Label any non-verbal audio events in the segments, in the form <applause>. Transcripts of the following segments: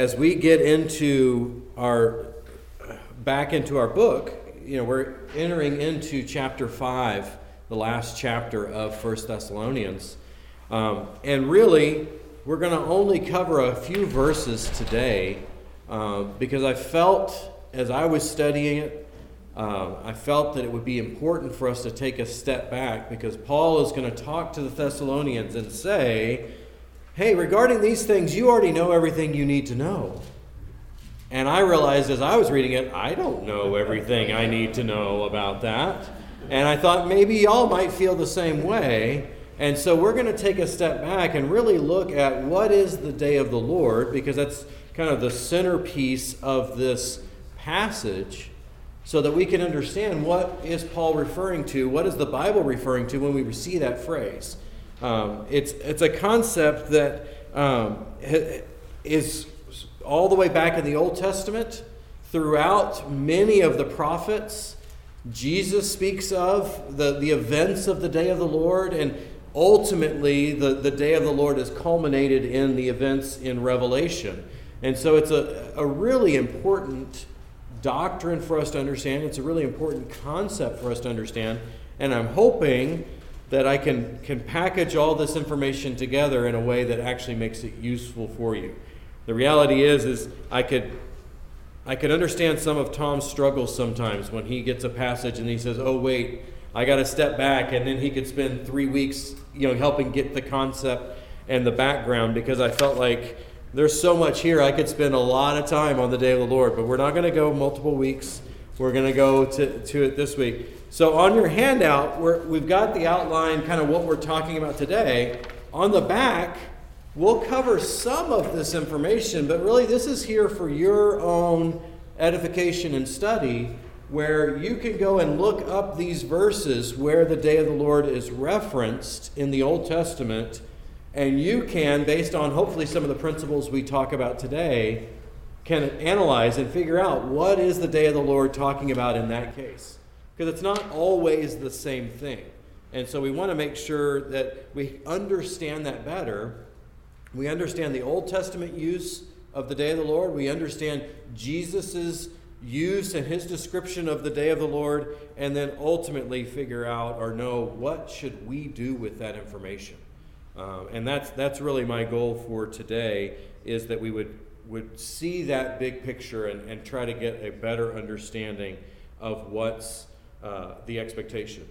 as we get into our back into our book, you know, we're entering into chapter 5, the last chapter of First Thessalonians. Um, and really, we're going to only cover a few verses today uh, because I felt as I was studying it, uh, I felt that it would be important for us to take a step back because Paul is going to talk to the Thessalonians and say, hey, regarding these things, you already know everything you need to know. And I realized as I was reading it, I don't know everything I need to know about that. And I thought maybe y'all might feel the same way. And so we're going to take a step back and really look at what is the day of the Lord, because that's kind of the centerpiece of this passage, so that we can understand what is Paul referring to, what is the Bible referring to when we see that phrase. Um, it's, it's a concept that um, is all the way back in the Old Testament, throughout many of the prophets. Jesus speaks of the, the events of the day of the Lord, and ultimately, the, the day of the Lord is culminated in the events in Revelation. And so, it's a, a really important doctrine for us to understand. It's a really important concept for us to understand. And I'm hoping that I can, can package all this information together in a way that actually makes it useful for you. The reality is, is I could I could understand some of Tom's struggles sometimes when he gets a passage and he says, "Oh wait, I got to step back," and then he could spend three weeks, you know, helping get the concept and the background because I felt like there's so much here. I could spend a lot of time on the day of the Lord, but we're not going to go multiple weeks. We're going to go to, to it this week. So on your handout, we have got the outline, kind of what we're talking about today. On the back, we'll cover some of this information, but really this is here for your own edification and study, where you can go and look up these verses where the day of the Lord is referenced in the Old Testament, and you can, based on hopefully some of the principles we talk about today, can analyze and figure out what is the day of the Lord talking about in that case because it's not always the same thing. And so we want to make sure that we understand that better. We understand the Old Testament use of the day of the Lord. We understand Jesus' use and his description of the day of the Lord, and then ultimately figure out or know what should we do with that information. Um, and that's that's really my goal for today is that we would would see that big picture and, and try to get a better understanding of what's uh, the expectation.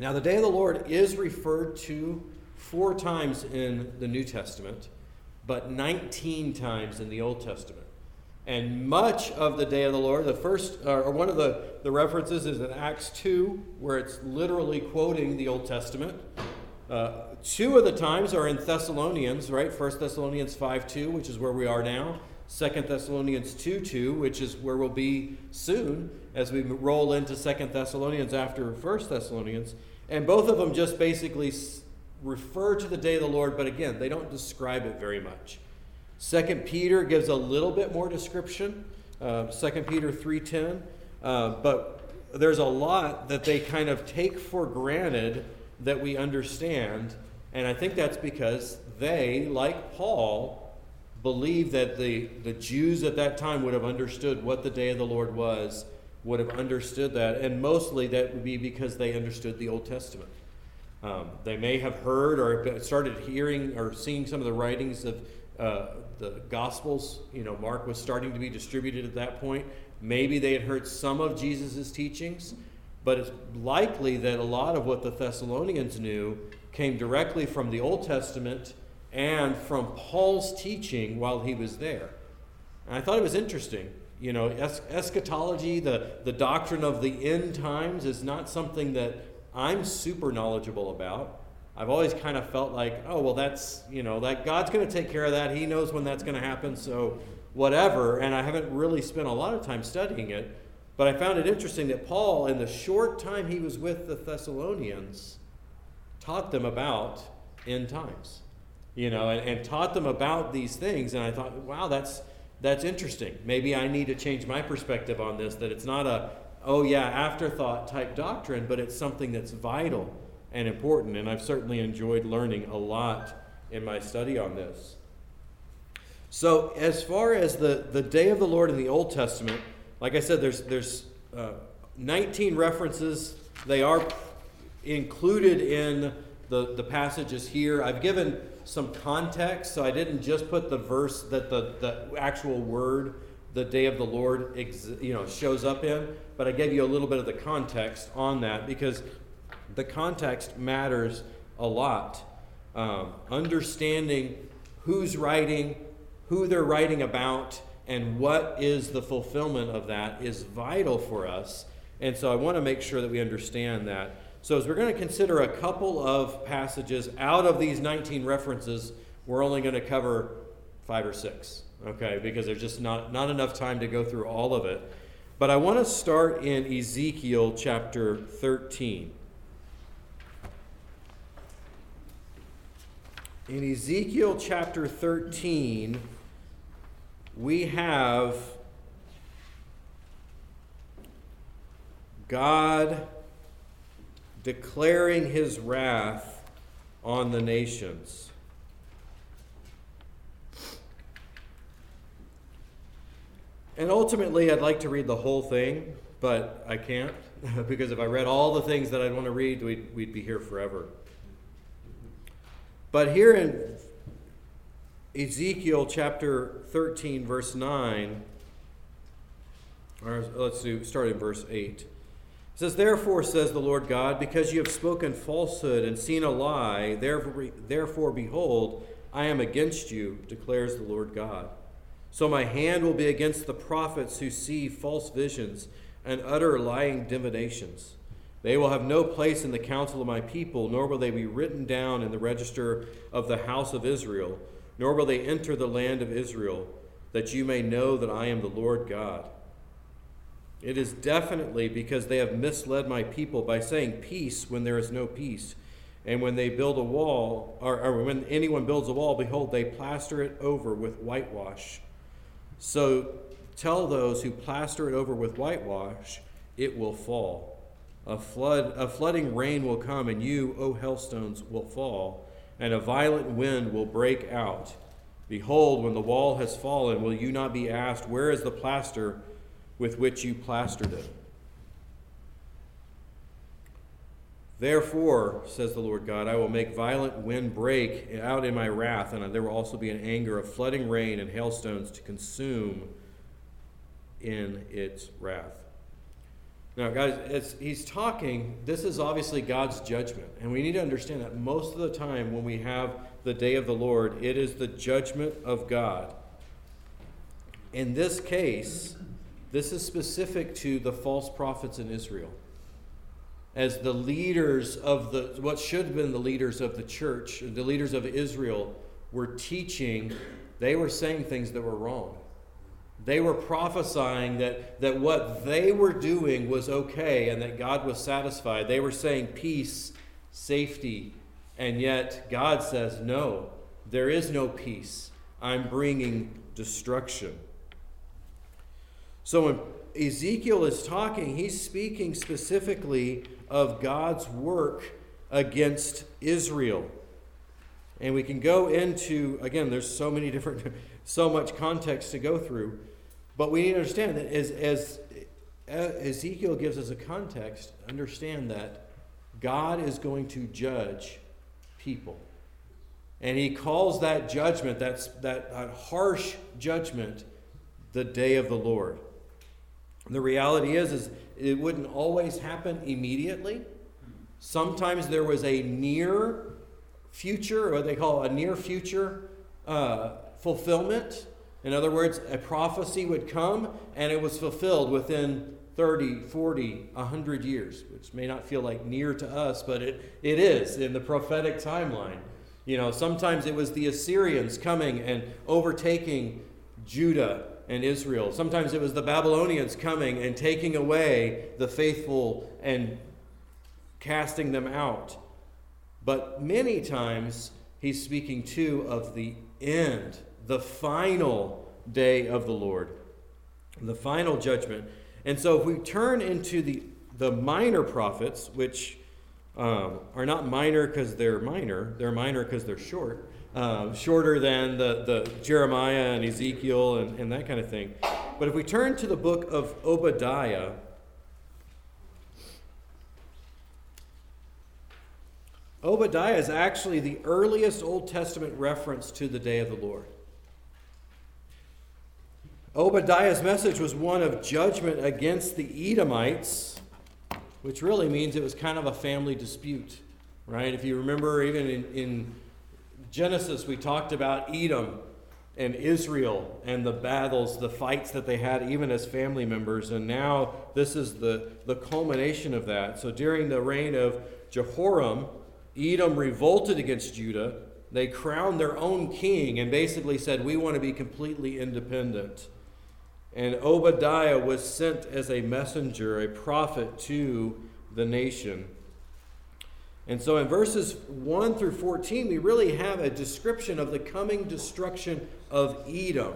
Now, the day of the Lord is referred to four times in the New Testament, but 19 times in the Old Testament. And much of the day of the Lord, the first, or one of the, the references is in Acts 2, where it's literally quoting the Old Testament. Uh, two of the times are in Thessalonians, right? 1 Thessalonians 5 2, which is where we are now. 2 Thessalonians 2 2, which is where we'll be soon as we roll into 2 Thessalonians after 1 Thessalonians. And both of them just basically refer to the day of the Lord, but again, they don't describe it very much. 2 Peter gives a little bit more description, uh, 2 Peter 3.10, uh, but there's a lot that they kind of take for granted that we understand, and I think that's because they, like Paul, believe that the, the Jews at that time would have understood what the day of the Lord was, would have understood that, and mostly that would be because they understood the Old Testament. Um, they may have heard or started hearing or seeing some of the writings of uh, the Gospels. You know, Mark was starting to be distributed at that point. Maybe they had heard some of Jesus' teachings, but it's likely that a lot of what the Thessalonians knew came directly from the Old Testament and from Paul's teaching while he was there. And I thought it was interesting. You know, es- eschatology, the, the doctrine of the end times, is not something that I'm super knowledgeable about. I've always kind of felt like, oh, well, that's, you know, that God's going to take care of that. He knows when that's going to happen, so whatever. And I haven't really spent a lot of time studying it. But I found it interesting that Paul, in the short time he was with the Thessalonians, taught them about end times you know, and, and taught them about these things. And I thought, wow, that's that's interesting. Maybe I need to change my perspective on this. That it's not a oh yeah afterthought type doctrine, but it's something that's vital and important. And I've certainly enjoyed learning a lot in my study on this. So, as far as the, the day of the Lord in the Old Testament, like I said, there's, there's uh, 19 references. They are included in the, the passages here. I've given some context, so I didn't just put the verse that the, the actual word, the day of the Lord, ex, you know, shows up in, but I gave you a little bit of the context on that because the context matters a lot. Um, understanding who's writing, who they're writing about, and what is the fulfillment of that is vital for us. And so I want to make sure that we understand that. So, as we're going to consider a couple of passages out of these 19 references, we're only going to cover five or six, okay? Because there's just not, not enough time to go through all of it. But I want to start in Ezekiel chapter 13. In Ezekiel chapter 13, we have God declaring his wrath on the nations. And ultimately, I'd like to read the whole thing, but I can't, <laughs> because if I read all the things that I'd want to read, we'd, we'd be here forever. But here in Ezekiel chapter 13, verse 9, or let's do, start in verse 8. It says, Therefore, says the Lord God, because you have spoken falsehood and seen a lie, therefore, therefore, behold, I am against you, declares the Lord God. So my hand will be against the prophets who see false visions and utter lying divinations. They will have no place in the council of my people, nor will they be written down in the register of the house of Israel, nor will they enter the land of Israel, that you may know that I am the Lord God. It is definitely because they have misled my people by saying peace when there is no peace. And when they build a wall, or, or, when anyone builds a wall, behold, they plaster it over with whitewash. So tell those who plaster it over with whitewash, it will fall. A flood, a flooding rain will come, and you, O hailstones, will fall, and a violent wind will break out. Behold, when the wall has fallen, will you not be asked, Where is the plaster? With which you plastered it. Therefore, says the Lord God, I will make violent wind break out in my wrath, and there will also be an anger of flooding rain and hailstones to consume in its wrath. Now, guys, as he's talking, this is obviously God's judgment. And we need to understand that most of the time when we have the day of the Lord, it is the judgment of God. In this case, this is specific to the false prophets in Israel. As the leaders of the, what should have been the leaders of the church, the leaders of Israel, were teaching, they were saying things that were wrong. They were prophesying that, that what they were doing was okay and that God was satisfied. They were saying peace, safety, and yet God says, no, there is no peace. I'm bringing destruction. So when Ezekiel is talking, he's speaking specifically of God's work against Israel. And we can go into, again, there's so many <laughs> different, so much context to go through. But we need to understand that as, as uh, Ezekiel gives us a context, understand that God is going to judge people. And he calls that judgment, that's, that, that harsh judgment, the day of the Lord. The reality is, is it wouldn't always happen immediately. Sometimes there was a near future, what they call a near future uh, fulfillment. In other words, a prophecy would come and it was fulfilled within 30, 40, 100 years, which may not feel like near to us, but it, it is in the prophetic timeline. You know, sometimes it was the Assyrians coming and overtaking Judah and Israel. Sometimes it was the Babylonians coming and taking away the faithful and casting them out. But many times he's speaking too of the end, the final day of the Lord, the final judgment. And so if we turn into the, the minor prophets, which um, are not minor because they're minor, they're minor because they're short. Uh, shorter than the, the Jeremiah and Ezekiel and, and that kind of thing. But if we turn to the book of Obadiah, Obadiah is actually the earliest Old Testament reference to the day of the Lord. Obadiah's message was one of judgment against the Edomites, which really means it was kind of a family dispute, right? If you remember, even in, in Genesis, we talked about Edom and Israel and the battles, the fights that they had, even as family members. And now this is the, the culmination of that. So during the reign of Jehoram, Edom revolted against Judah. They crowned their own king and basically said, We want to be completely independent. And Obadiah was sent as a messenger, a prophet to the nation. And so in verses 1 through 14, we really have a description of the coming destruction of Edom.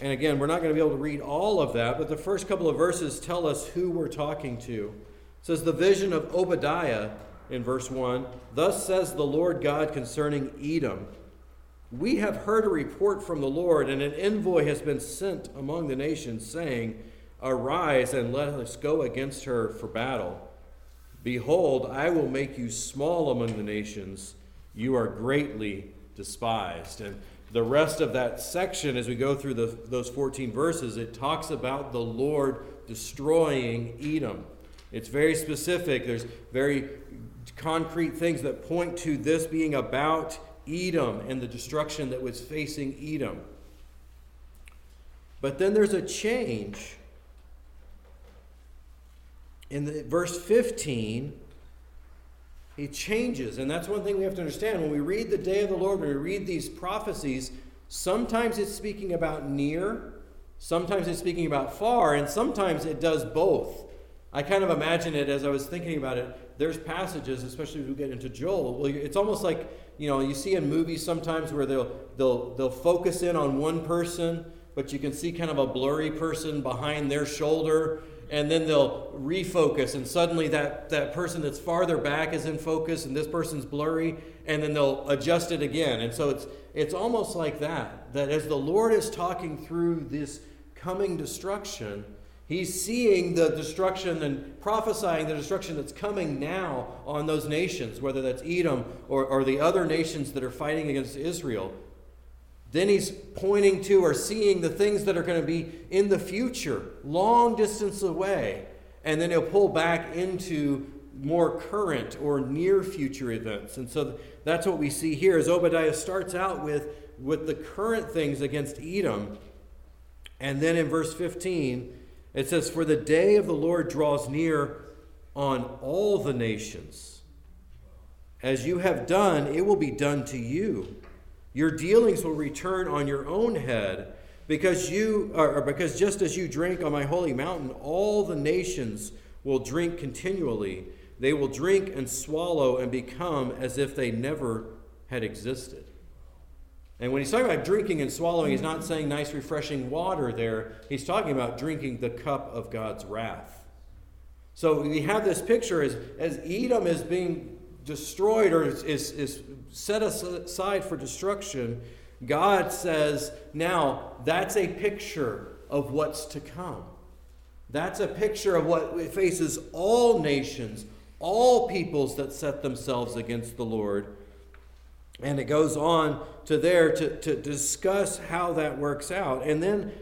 And again, we're not going to be able to read all of that, but the first couple of verses tell us who we're talking to. It says, The vision of Obadiah in verse 1 Thus says the Lord God concerning Edom. We have heard a report from the Lord, and an envoy has been sent among the nations, saying, Arise and let us go against her for battle. Behold, I will make you small among the nations. You are greatly despised. And the rest of that section, as we go through the, those 14 verses, it talks about the Lord destroying Edom. It's very specific. There's very concrete things that point to this being about Edom and the destruction that was facing Edom. But then there's a change. In the, verse 15, he changes. And that's one thing we have to understand. When we read the day of the Lord, when we read these prophecies, sometimes it's speaking about near, sometimes it's speaking about far, and sometimes it does both. I kind of imagine it as I was thinking about it. There's passages, especially when we get into Joel, well, it's almost like you know you see in movies sometimes where they'll they'll they'll focus in on one person, but you can see kind of a blurry person behind their shoulder, and then they'll refocus, and suddenly that that person that's farther back is in focus, and this person's blurry, and then they'll adjust it again, and so it's it's almost like that. That as the Lord is talking through this coming destruction He's seeing the destruction and prophesying the destruction that's coming now on those nations, whether that's Edom or, or the other nations that are fighting against Israel. Then he's pointing to or seeing the things that are going to be in the future, long distance away. And then he'll pull back into more current or near future events. And so that's what we see here as Obadiah starts out with, with the current things against Edom. And then in verse 15, it says, For the day of the Lord draws near on all the nations. As you have done, it will be done to you. Your dealings will return on your own head, because you or because just as you drink on my holy mountain, all the nations will drink continually. They will drink and swallow and become as if they never had existed. And when he's talking about drinking and swallowing, he's not saying nice, refreshing water there. He's talking about drinking the cup of God's wrath. So we have this picture as, as Edom is being destroyed or is, is, is set aside for destruction. God says, now that's a picture of what's to come. That's a picture of what faces all nations, all peoples that set themselves against the Lord. And it goes on to there to, to discuss how that works out. And then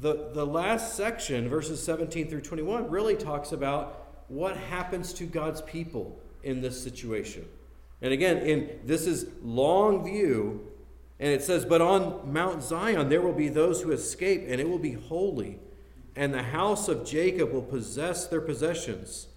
the, the last section, verses 17 through 21, really talks about what happens to God's people in this situation. And again, in this is long view, and it says, But on Mount Zion there will be those who escape, and it will be holy, and the house of Jacob will possess their possessions.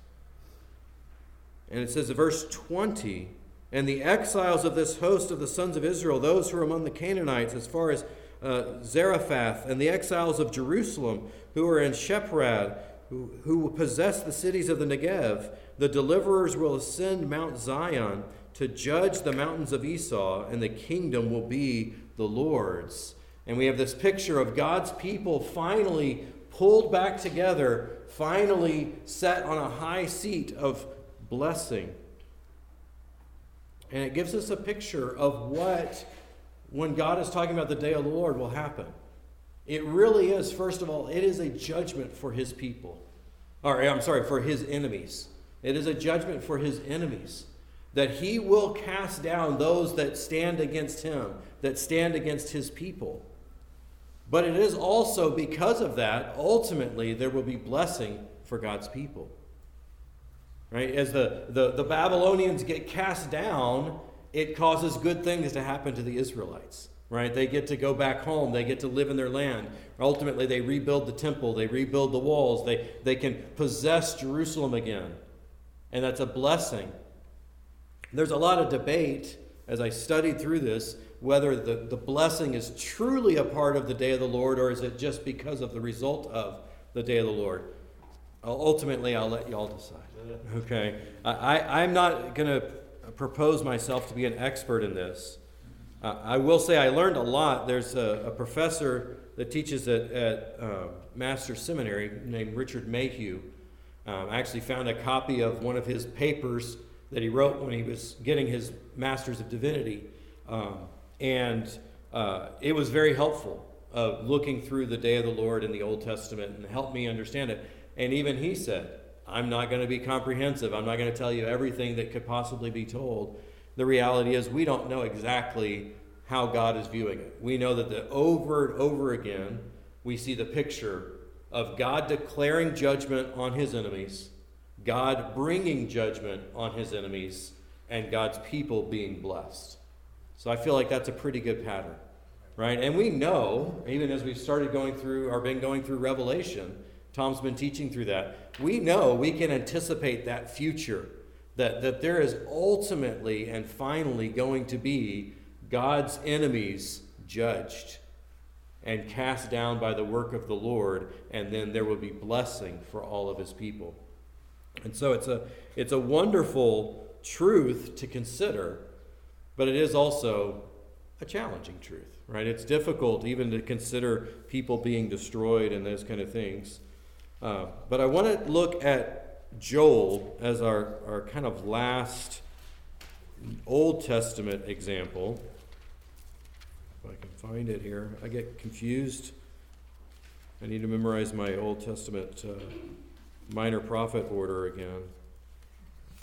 And it says in verse 20, and the exiles of this host of the sons of Israel, those who are among the Canaanites, as far as uh, Zarephath, and the exiles of Jerusalem, who are in Sepharad, who, who possess the cities of the Negev, the deliverers will ascend Mount Zion to judge the mountains of Esau, and the kingdom will be the Lord's. And we have this picture of God's people finally pulled back together, finally set on a high seat of blessing. And it gives us a picture of what, when God is talking about the day of the Lord, will happen. It really is, first of all, it is a judgment for his people. Or, I'm sorry, for his enemies. It is a judgment for his enemies. That he will cast down those that stand against him, that stand against his people. But it is also because of that, ultimately, there will be blessing for God's people. Right? As the, the, the Babylonians get cast down, it causes good things to happen to the Israelites. Right? They get to go back home. They get to live in their land. Ultimately, they rebuild the temple. They rebuild the walls. They, they can possess Jerusalem again. And that's a blessing. There's a lot of debate as I studied through this whether the, the blessing is truly a part of the day of the Lord or is it just because of the result of the day of the Lord. Ultimately, I'll let y'all decide. Okay. I, I'm not going to propose myself to be an expert in this. Uh, I will say I learned a lot. There's a, a professor that teaches at, at uh, Master Seminary named Richard Mayhue. Um, I actually found a copy of one of his papers that he wrote when he was getting his Master's of Divinity. Um, and uh, it was very helpful uh, looking through the day of the Lord in the Old Testament and helped me understand it. And even he said, I'm not going to be comprehensive. I'm not going to tell you everything that could possibly be told. The reality is, we don't know exactly how God is viewing it. We know that the over and over again, we see the picture of God declaring judgment on his enemies, God bringing judgment on his enemies, and God's people being blessed. So I feel like that's a pretty good pattern, right? And we know, even as we've started going through or been going through Revelation, Tom's been teaching through that. We know we can anticipate that future, that, that there is ultimately and finally going to be God's enemies judged and cast down by the work of the Lord, and then there will be blessing for all of his people. And so it's a, it's a wonderful truth to consider, but it is also a challenging truth, right? It's difficult even to consider people being destroyed and those kind of things. Uh, but I want to look at Joel as our, our kind of last Old Testament example. If I can find it here, I get confused. I need to memorize my Old Testament uh, minor prophet order again.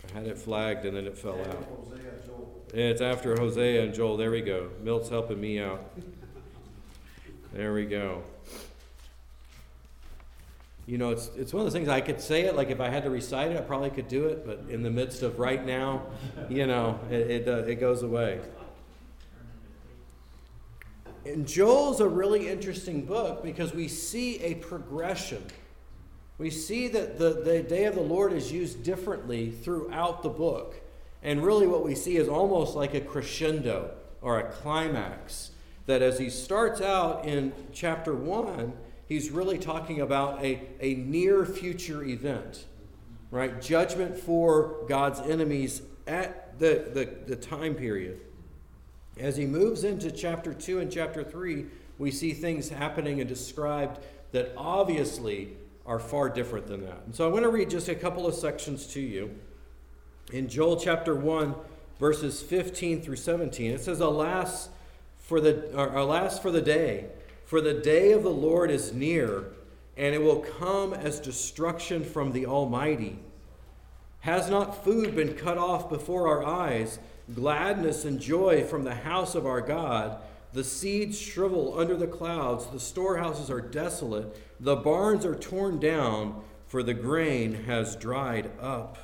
I had it flagged and then it fell out. It's after Hosea and Joel. There we go. Milt's helping me out. There we go you know, it's, it's one of those things I could say it, like if I had to recite it, I probably could do it, but in the midst of right now, you know, it, it, uh, it goes away. And Joel's a really interesting book because we see a progression. We see that the, the day of the Lord is used differently throughout the book. And really, what we see is almost like a crescendo or a climax. That as he starts out in chapter 1, he's really talking about a, a near future event, right? Judgment for God's enemies at the, the, the time period. As he moves into chapter 2 and chapter 3, we see things happening and described that obviously are far different than that. And so I want to read just a couple of sections to you. In Joel chapter 1, verses 15 through 17, it says, Alas for the, alas for the day for the day of the Lord is near, and it will come as destruction from the Almighty. Has not food been cut off before our eyes, gladness and joy from the house of our God? The seeds shrivel under the clouds, the storehouses are desolate, the barns are torn down, for the grain has dried up.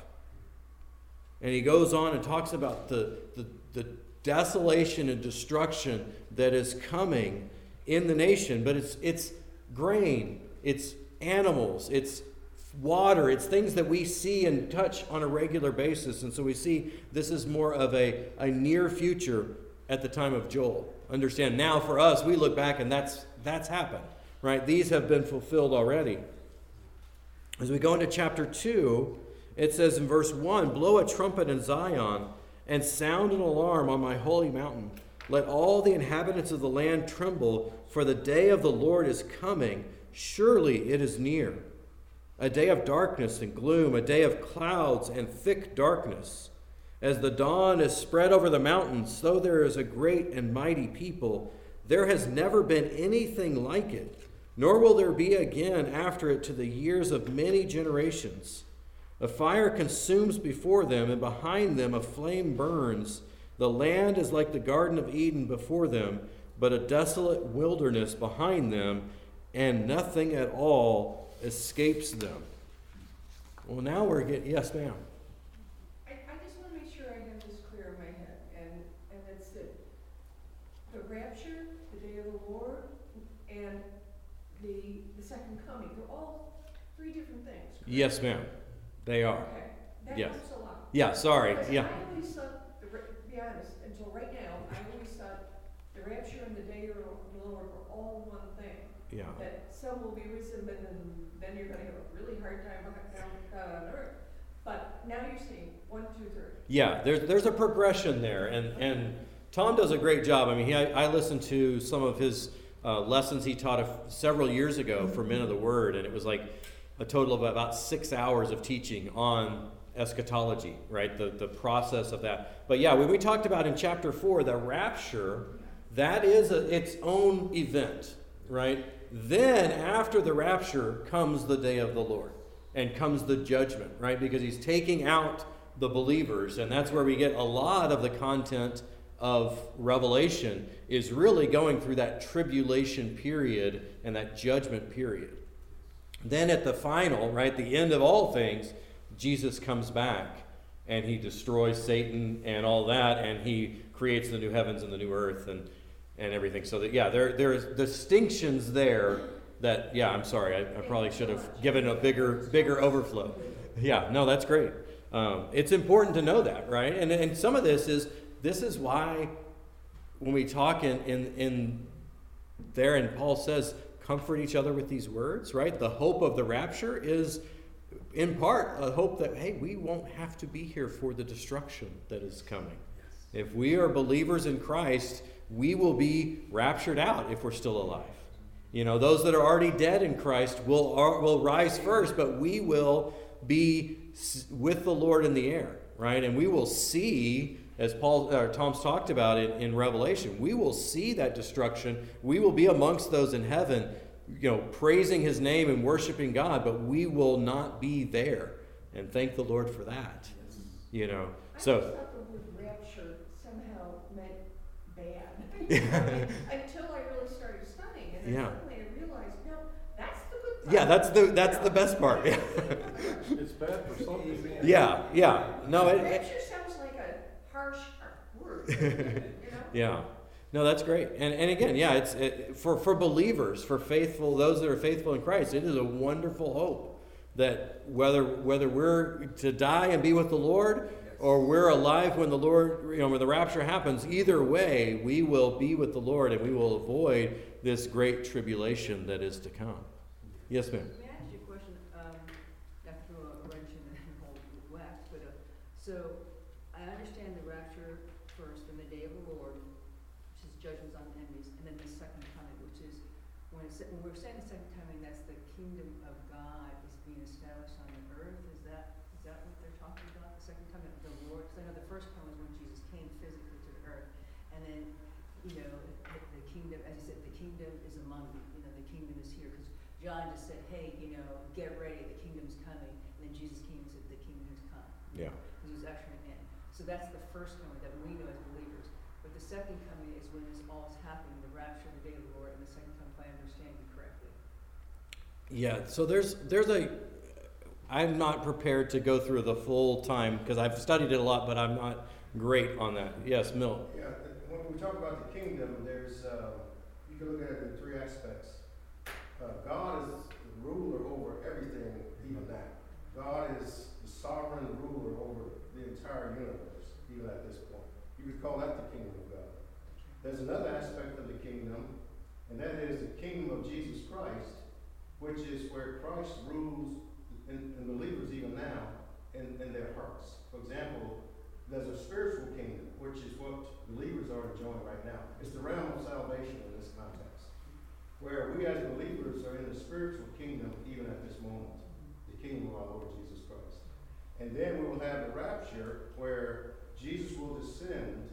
And he goes on and talks about the, the, the desolation and destruction that is coming in the nation, but it's, it's grain, it's animals, it's water, it's things that we see and touch on a regular basis. And so we see this is more of a, a near future at the time of Joel. Understand now for us, we look back and that's, that's happened, right? These have been fulfilled already. As we go into chapter 2, it says in verse 1 Blow a trumpet in Zion and sound an alarm on my holy mountain. Let all the inhabitants of the land tremble, for the day of the Lord is coming. Surely it is near. A day of darkness and gloom, a day of clouds and thick darkness, As the dawn is spread over the mountains, so there is a great and mighty people. There has never been anything like it, nor will there be again after it to the years of many generations. A fire consumes before them, and behind them a flame burns. The land is like the Garden of Eden before them, but a desolate wilderness behind them, and nothing at all escapes them. Well, now we're getting, yes, ma'am. I, I just want to make sure I have this clear in my head, and, and it's that the rapture, the day of the Lord, and the, the second coming, they're all three different things. correct? Yes, ma'am. They are. Okay, that Yes. helps a lot. Yeah, sorry. Because Yeah. Be honest, until right now, I always thought the rapture and the day of the Lord were all one thing. Yeah. That some will be risen, and then, you're gonna have a really hard time down, down on earth. But now you're saying one, two, three. Yeah, there's there's a progression there, and and Tom does a great job. I mean, he, I, I listened to some of his uh, lessons he taught a, several years ago for Men of the Word, and it was like a total of about six hours of teaching on eschatology, right? The the process of that. But yeah, when we talked about in chapter four, the rapture, that is a, its own event, right? Then after the rapture comes the day of the Lord and comes the judgment, right? Because he's taking out the believers, and that's where we get a lot of the content of Revelation is really going through that tribulation period and that judgment period. Then at the final, right, the end of all things, Jesus comes back and he destroys Satan and all that, and he creates the new heavens and the new earth and, and everything. So that yeah, there there's distinctions there that yeah, I'm sorry, I, I probably should have given a bigger bigger overflow. Yeah, no, that's great. Um, it's important to know that, right? And and some of this is this is why when we talk in in, in there and Paul says comfort each other with these words, right? The hope of the rapture is in part a hope that hey, we won't have to be here for the destruction that is coming. If we are believers in Christ, we will be raptured out if we're still alive. You know, those that are already dead in Christ will will rise first, but we will be with the Lord in the air, right? And we will see, as Paul or Tom's talked about it in Revelation, we will see that destruction. We will be amongst those in heaven, you know, praising His name and worshiping God, but we will not be there. And thank the Lord for that. You know, I so. always the word rapture somehow meant bad. <laughs> <laughs> Until I really started studying, and then Yeah. suddenly I realized, no, that's the good part. Yeah, that's the that's the best part. It's bad for some people. yeah, yeah. No, it, it- Rapture sounds like a harsh word, you know? <laughs> yeah. No, that's great. And and again, yeah, it's it, for for believers, for faithful those that are faithful in Christ, it is a wonderful hope that whether whether we're to die and be with the Lord or we're alive when the Lord, you know, when the rapture happens, either way, we will be with the Lord and we will avoid this great tribulation that is to come. Yes, ma'am. May I ask you a question, um, not to throw a wrench in the whole wax, but, uh, so, I understand the rapture first, and the day of the Lord, which is judgments on enemies, and then the second coming, which is, when it's, when we're saying the second coming, that's the kingdom of God is being established on the earth, is that, is that what they're talking about, the second coming of the Lord? Because I know the first coming was when Jesus came physically to the earth, and then, you know, the, the kingdom, as you said, the kingdom is among you, you know, the kingdom is here, because John just said, hey, you know, get ready, the kingdom's coming. And then Jesus came and said, the kingdom has come. Yeah. Because he was ushering in. So that's the first coming that we know as believers. But the second coming is when this all is happening, the rapture, the day of the Lord, and the second coming, if I understand you correctly. Yeah, so there's there's a I'm not prepared to go through the full time because I've studied it a lot, but I'm not great on that. Yes, Mill. Yeah, when we talk about the kingdom, there's, uh, you can look at it in three aspects. Uh, God is the ruler over everything even now. God is the sovereign ruler over the entire universe, even at this point. You could call that the kingdom of God. There's another aspect of the kingdom, and that is the kingdom of Jesus Christ, which is where Christ rules in, in believers even now in, in their hearts. For example, there's a spiritual kingdom, which is what believers are enjoying right now. It's the realm of salvation in this context, where we as believers are in the spiritual kingdom even at this moment, the kingdom of our Lord Jesus Christ. And then we will have the rapture, where Jesus will descend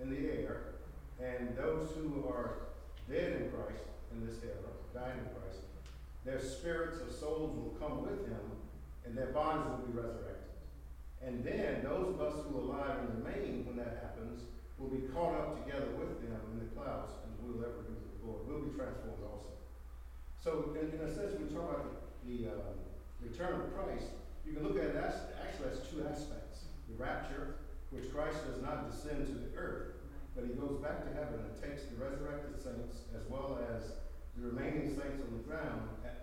in the air, and those who are dead in Christ in this era, died in Christ, their spirits or souls will come with him, and their bodies will be resurrected. And then those of us who are alive and remain when that happens will be caught up together with them in the clouds, and we'll ever be with the Lord. We'll be transformed also. So, in, in a sense, we talk about the, the uh, return of Christ, you can look at it as actually as two aspects: the rapture, which Christ does not descend to the earth, but he goes back to heaven and takes the resurrected saints as well as the remaining saints on the ground, have,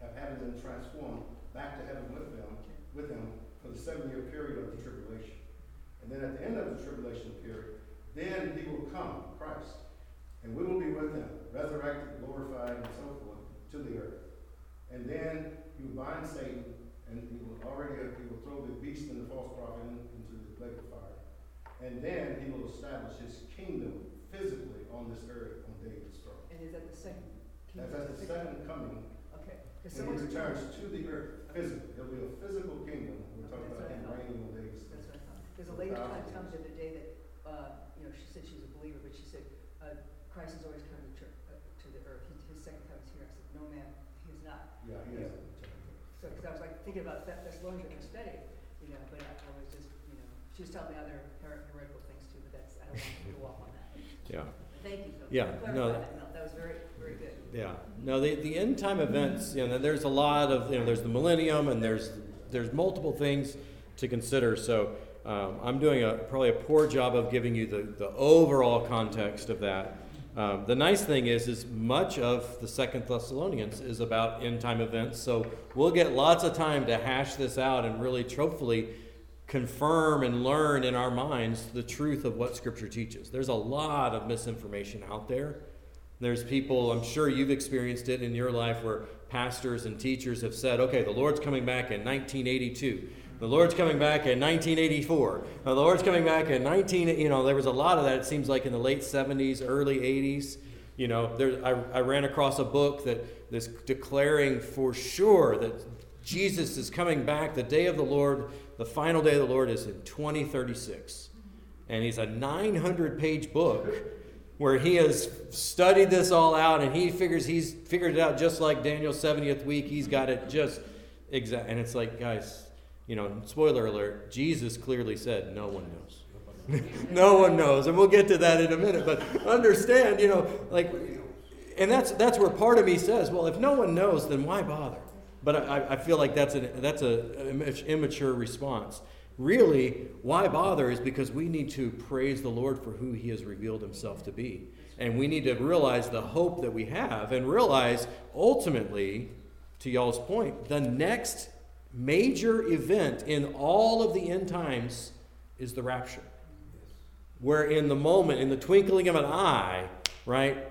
have, having been transformed back to heaven with them, with him for the seven-year period of the tribulation. And then at the end of the tribulation period, then he will come, Christ, and we will be with him, resurrected, glorified, and so forth, to the earth. And then he will bind Satan, and he will already he will throw the beast and the false prophet into the lake of fire. And then he will establish his kingdom physically on this earth on David's throne. And is that the second? That's at the second coming, Okay. 'Cause when he returns to the earth physically. There'll be a physical kingdom. We're talking about him that's what I thought. reigning on David's throne. That's what I thought. Because a lady tried to tell me the other day that, uh, you know, she said she was a believer, but she said, uh, Christ has always come to church, uh, to the earth. His, his second time is here. I said, no, ma'am, he's not. Yeah, he has. So, because I was like thinking about Thess- Thessalonians and study, you know, but I, I was just, you know, she was telling me other her- heretical things too, but that's, I don't want to go off on that. Yeah. Thank you, Phil. Yeah, for no. that, Mel. That was very, good. Yeah. No, the, the end time events, you know, there's a lot of, you know, there's the millennium and there's, there's multiple things to consider. So um, I'm doing a, probably a poor job of giving you the, the overall context of that. Um, the nice thing is, is much of the Second Thessalonians is about end time events. So we'll get lots of time to hash this out and really, truthfully, confirm and learn in our minds the truth of what Scripture teaches. There's a lot of misinformation out there. There's people, I'm sure you've experienced it in your life, where pastors and teachers have said, okay, the Lord's coming back in 1982. The Lord's coming back in 1984. The Lord's coming back in 19, you know, there was a lot of that, it seems like in the late 70s, early 80s. You know, there, I, I ran across a book that that's declaring for sure that Jesus is coming back. The day of the Lord, the final day of the Lord is in 2036. And he's a 900 page book where he has studied this all out and he figures he's figured it out just like Daniel's 70th week. He's got it just exact. And it's like, guys, you know, spoiler alert, Jesus clearly said, no one knows. <laughs> no one knows. And we'll get to that in a minute. But understand, you know, like, and that's, that's where part of me says, well, if no one knows, then why bother? But I, I feel like that's, an, that's an immature response. Really, why bother is because we need to praise the Lord for who He has revealed Himself to be. And we need to realize the hope that we have and realize ultimately, to y'all's point, the next major event in all of the end times is the rapture. Where in the moment, in the twinkling of an eye, right,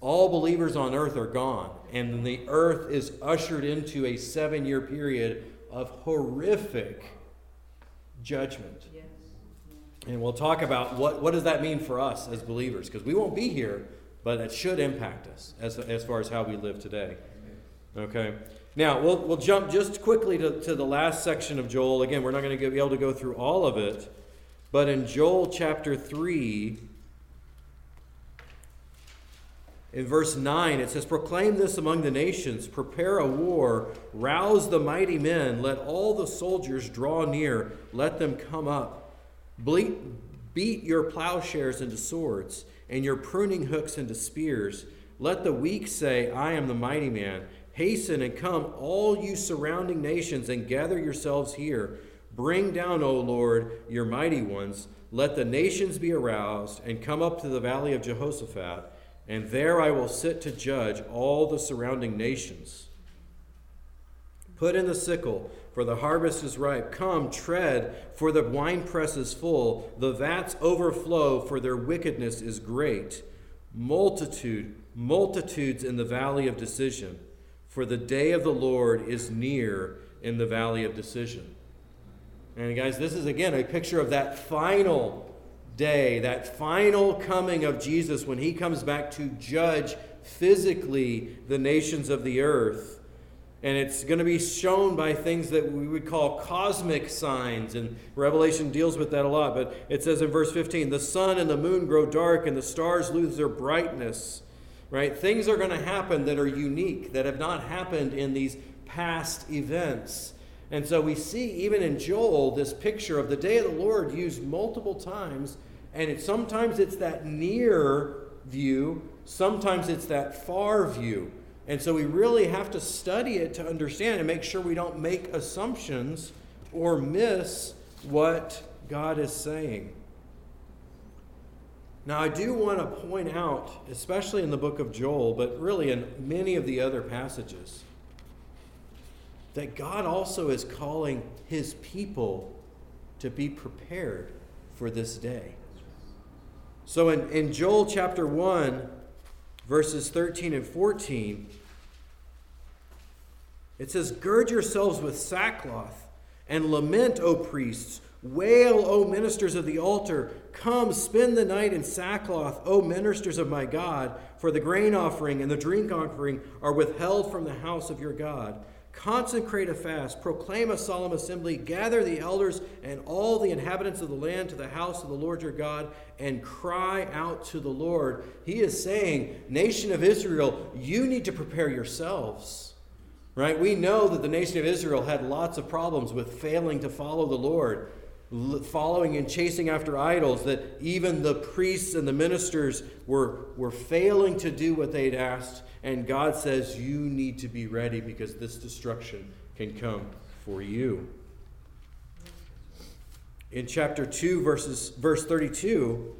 all believers on earth are gone. And the earth is ushered into a seven year period of horrific judgment. Yes. And we'll talk about what, what does that mean for us as believers, because we won't be here, but it should impact us as, as far as how we live today. Okay. Now, we'll, we'll jump just quickly to, to the last section of Joel. Again, we're not going to be able to go through all of it, but in Joel chapter 3, in verse 9, it says, Proclaim this among the nations, prepare a war, rouse the mighty men, let all the soldiers draw near, let them come up. Beat your plowshares into swords, and your pruning hooks into spears. Let the weak say, I am the mighty man. Hasten and come, all you surrounding nations, and gather yourselves here. Bring down, O Lord, your mighty ones. Let the nations be aroused, and come up to the valley of Jehoshaphat and there I will sit to judge all the surrounding nations. Put in the sickle, for the harvest is ripe. Come, tread, for the winepress is full. The vats overflow, for their wickedness is great. Multitude, multitudes in the valley of decision, for the day of the Lord is near in the valley of decision. And guys, this is again a picture of that final day, that final coming of Jesus when he comes back to judge physically the nations of the earth. And it's going to be shown by things that we would call cosmic signs. And Revelation deals with that a lot. But it says in verse 15 the sun and the moon grow dark, and the stars lose their brightness. Right? Things are going to happen that are unique, that have not happened in these past events. And so we see, even in Joel, this picture of the day of the Lord used multiple times. And it, sometimes it's that near view, sometimes it's that far view. And so we really have to study it to understand and make sure we don't make assumptions or miss what God is saying. Now, I do want to point out, especially in the book of Joel, but really in many of the other passages, that God also is calling his people to be prepared for this day. So in, in Joel chapter 1, verses 13 and 14, it says, Gird yourselves with sackcloth and lament, O priests. Wail, O ministers of the altar. Come, spend the night in sackcloth, O ministers of my God, for the grain offering and the drink offering are withheld from the house of your God. Consecrate a fast, proclaim a solemn assembly, gather the elders and all the inhabitants of the land to the house of the Lord your God, and cry out to the Lord. He is saying, Nation of Israel, you need to prepare yourselves. Right? We know that the nation of Israel had lots of problems with failing to follow the Lord, following and chasing after idols, that even the priests and the ministers were, were failing to do what they'd asked. And God says, You need to be ready because this destruction can come for you. In chapter 2, verses, verse 32,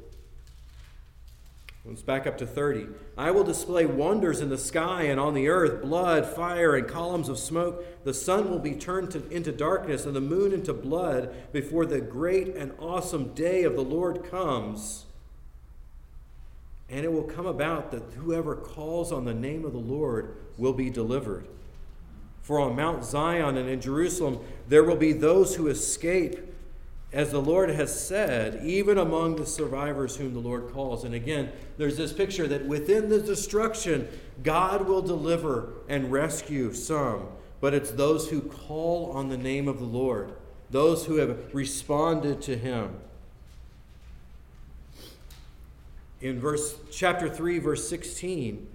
Let's back up to 30. I will display wonders in the sky and on the earth blood, fire, and columns of smoke. The sun will be turned to, into darkness and the moon into blood before the great and awesome day of the Lord comes. And it will come about that whoever calls on the name of the Lord will be delivered. For on Mount Zion and in Jerusalem there will be those who escape as the Lord has said, even among the survivors whom the Lord calls. And again, there's this picture that within the destruction, God will deliver and rescue some, but it's those who call on the name of the Lord, those who have responded to him. In verse chapter 3 verse 16,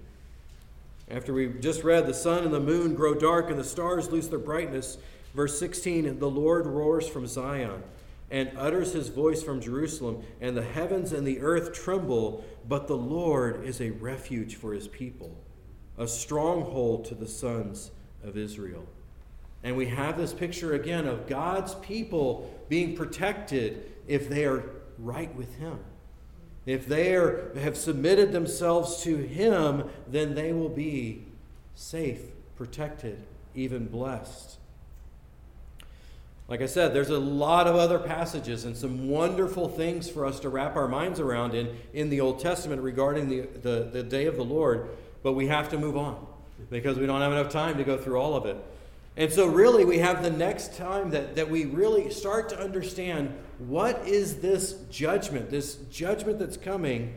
after we just read the sun and the moon grow dark and the stars lose their brightness, verse 16, the Lord roars from Zion and utters his voice from Jerusalem, and the heavens and the earth tremble, but the Lord is a refuge for his people, a stronghold to the sons of Israel. And we have this picture again of God's people being protected if they are right with him. If they are, have submitted themselves to him, then they will be safe, protected, even blessed. Like I said, there's a lot of other passages and some wonderful things for us to wrap our minds around in, in the Old Testament regarding the, the, the day of the Lord, but we have to move on because we don't have enough time to go through all of it. And so, really, we have the next time that, that we really start to understand what is this judgment, this judgment that's coming,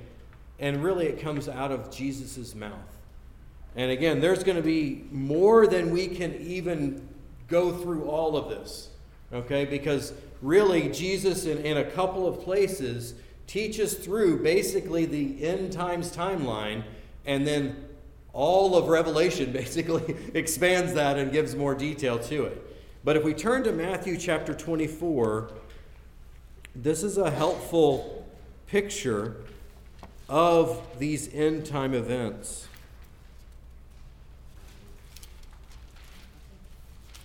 and really it comes out of Jesus' mouth. And again, there's going to be more than we can even go through all of this. Okay, because really, Jesus, in, in a couple of places, teaches through basically the end times timeline, and then all of Revelation <laughs> basically expands that and gives more detail to it. But if we turn to Matthew chapter 24, this is a helpful picture of these end time events.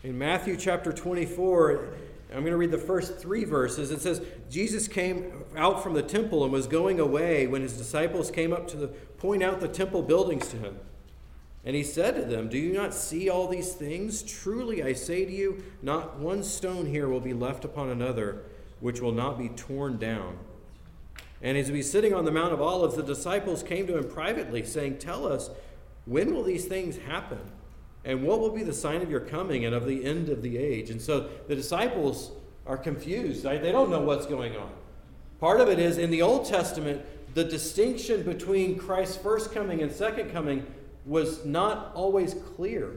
In Matthew chapter 24, I'm going to read the first three verses. It says, Jesus came out from the temple and was going away when his disciples came up to the, point out the temple buildings to him. And he said to them, Do you not see all these things? Truly I say to you, not one stone here will be left upon another, which will not be torn down. And as he was sitting on the Mount of Olives, the disciples came to him privately, saying, Tell us, when will these things happen? And what will be the sign of your coming and of the end of the age? And so the disciples are confused. They don't know what's going on. Part of it is in the Old Testament, the distinction between Christ's first coming and second coming was not always clear.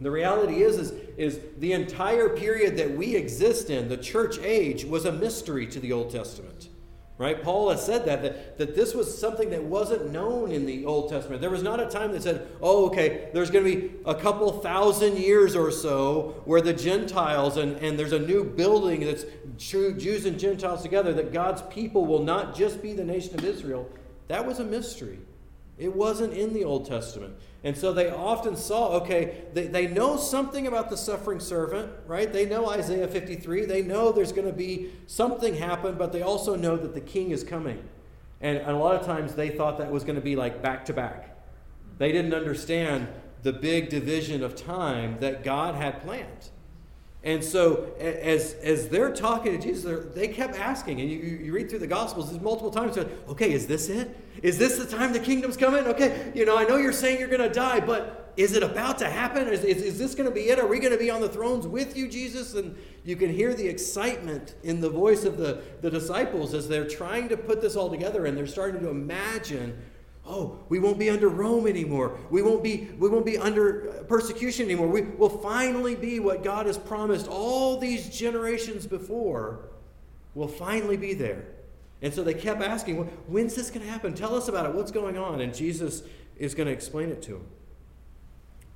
The reality is, is, is the entire period that we exist in, the church age, was a mystery to the Old Testament. Right? Paul has said that, that, that this was something that wasn't known in the Old Testament. There was not a time that said, oh, okay, there's going to be a couple thousand years or so where the Gentiles, and, and there's a new building that's true Jews and Gentiles together, that God's people will not just be the nation of Israel. That was a mystery. It wasn't in the Old Testament. And so they often saw, okay, they, they know something about the suffering servant, right? They know Isaiah 53. They know there's going to be something happen, but they also know that the king is coming. And, and a lot of times they thought that was going to be like back to back. They didn't understand the big division of time that God had planned. And so, as, as they're talking to Jesus, they kept asking, and you, you read through the Gospels there's multiple times, okay, is this it? Is this the time the kingdom's coming? Okay, you know, I know you're saying you're going to die, but is it about to happen? Is, is, is this going to be it? Are we going to be on the thrones with you, Jesus? And you can hear the excitement in the voice of the, the disciples as they're trying to put this all together, and they're starting to imagine oh we won't be under rome anymore. We won't be we won't be under uh, persecution anymore. We will finally be what god has promised all these generations before We'll finally be there. And so they kept asking when's this going to happen? Tell us about it. What's going on? And jesus is going to explain it to them.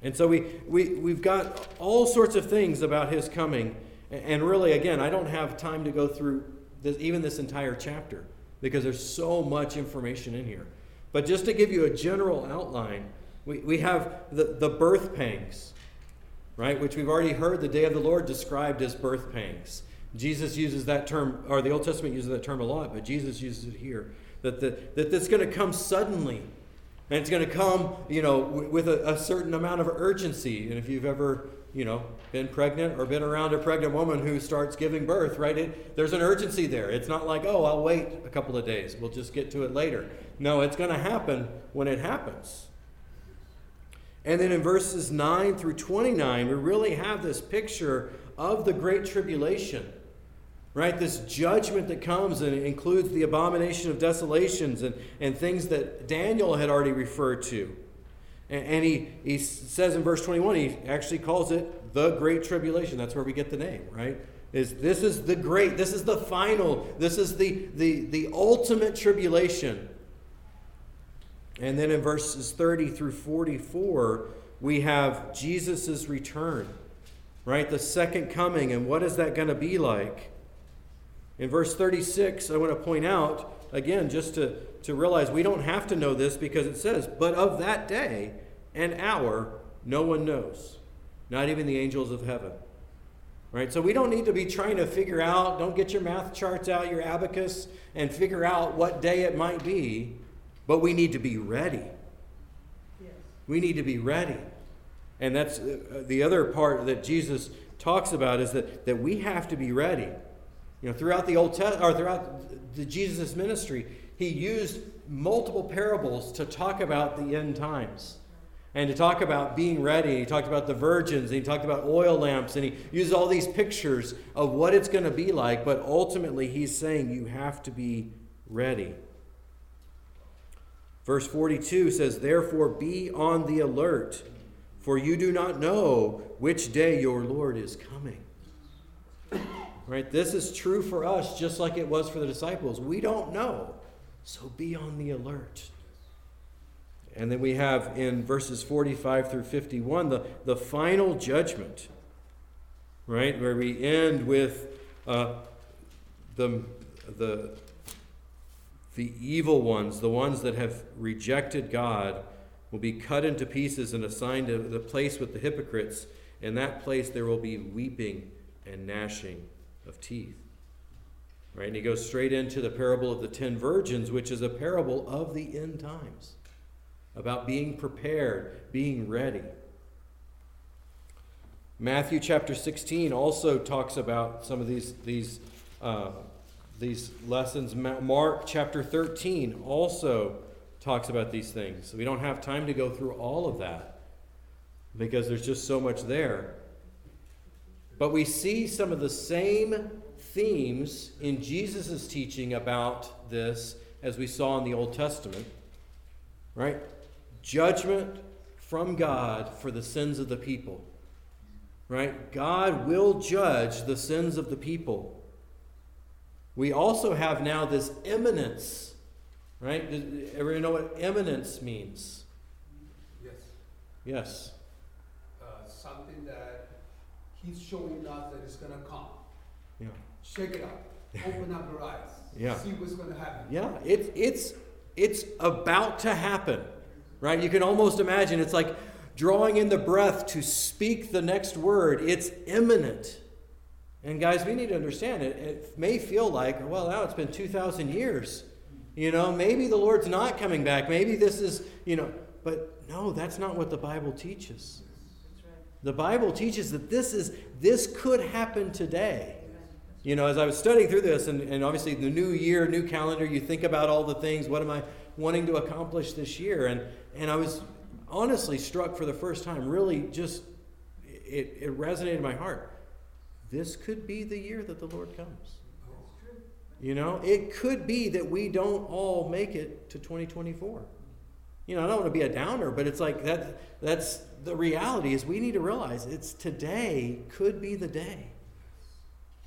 And so we, we, we've got all sorts of things about his coming. And really again i don't have time to go through this, even this entire chapter because there's so much information in here but just to give you a general outline, we, we have the, the birth pangs, right? Which we've already heard the day of the Lord described as birth pangs. Jesus uses that term, or the Old Testament uses that term a lot, but Jesus uses it here. That, the, that that's going to come suddenly. And it's going to come, you know, with a, a certain amount of urgency. And if you've ever you know, been pregnant or been around a pregnant woman who starts giving birth, right? It, there's an urgency there. It's not like, oh, I'll wait a couple of days. We'll just get to it later. No, it's going to happen when it happens. And then in verses 9 through 29, we really have this picture of the Great Tribulation, right? This judgment that comes and includes the abomination of desolations and, and things that Daniel had already referred to. And he, he says in verse 21, he actually calls it the Great Tribulation. That's where we get the name, right? Is this is the great, this is the final, this is the, the, the ultimate tribulation. And then in verses 30 through 44, we have Jesus' return, right? The second coming. And what is that going to be like? In verse 36, I want to point out, again, just to to realize we don't have to know this because it says, but of that day and hour, no one knows, not even the angels of heaven. Right? So we don't need to be trying to figure out, don't get your math charts out, your abacus, and figure out what day it might be, but we need to be ready. Yes. We need to be ready. And that's uh, the other part that Jesus talks about is that, that we have to be ready. You know, throughout the Old Testament, or throughout the Jesus ministry, he used multiple parables to talk about the end times and to talk about being ready. He talked about the virgins, and he talked about oil lamps, and he used all these pictures of what it's going to be like. But ultimately, he's saying you have to be ready. Verse 42 says, Therefore be on the alert, for you do not know which day your Lord is coming. Right? This is true for us just like it was for the disciples. We don't know. So be on the alert. And then we have in verses 45 through 51 the, the final judgment, right? Where we end with uh, the, the, the evil ones, the ones that have rejected God, will be cut into pieces and assigned to the place with the hypocrites. In that place there will be weeping and gnashing of teeth. Right? And he goes straight into the parable of the ten virgins, which is a parable of the end times, about being prepared, being ready. Matthew chapter 16 also talks about some of these, these, uh, these lessons. Mark chapter 13 also talks about these things. We don't have time to go through all of that because there's just so much there. But we see some of the same themes in Jesus' teaching about this as we saw in the Old Testament. Right? Judgment from God for the sins of the people. right? God will judge the sins of the people. We also have now this imminence, right? Does everyone know what imminence means? Yes, Yes. uh, something that he's showing us that is gonna come. Yeah. Shake it up, <laughs> open up your eyes. Yeah. See what's gonna happen. Yeah, it's it's it's about to happen. Right? You can almost imagine it's like drawing in the breath to speak the next word. It's imminent. And guys, we need to understand it. It may feel like, well, now it's been 2,000 years. You know, maybe the Lord's not coming back. Maybe this is, you know, but no, that's not what the Bible teaches. The Bible teaches that this is this could happen today. You know, as I was studying through this, and, and obviously the new year, new calendar, you think about all the things. What am I wanting to accomplish this year? And and I was honestly struck for the first time. Really, just it, it resonated in my heart. This could be the year that the Lord comes. You know, it could be that we don't all make it to 2024. You know, I don't want to be a downer, but it's like that that's the reality is we need to realize it's today could be the day.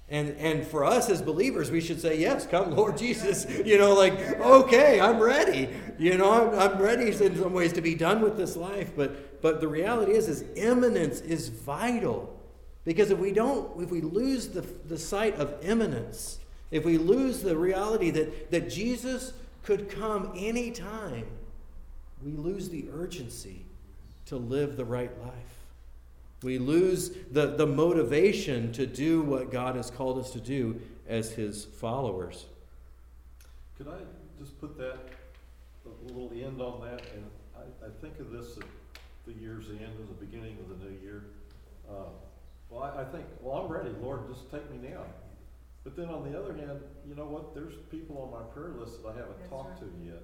And and for us as believers, we should say, Yes, come, Lord Jesus. You know, like, okay, I'm ready. You know, I'm, I'm ready in some ways to be done with this life. But but the reality is is imminence is vital. Because if we don't, if we lose the, the sight of imminence, if we lose the reality that, that Jesus could come anytime, we lose the urgency to live the right life. We lose the, the motivation to do what God has called us to do as His followers. Could I just put that, a little end on that, and I, I think of this at the year's end and the beginning of the new year. Uh, Well, I, I think, well, I'm ready, Lord, just take me now. But then on the other hand, you know what, there's people on my prayer list that I haven't That's talked to right. yet.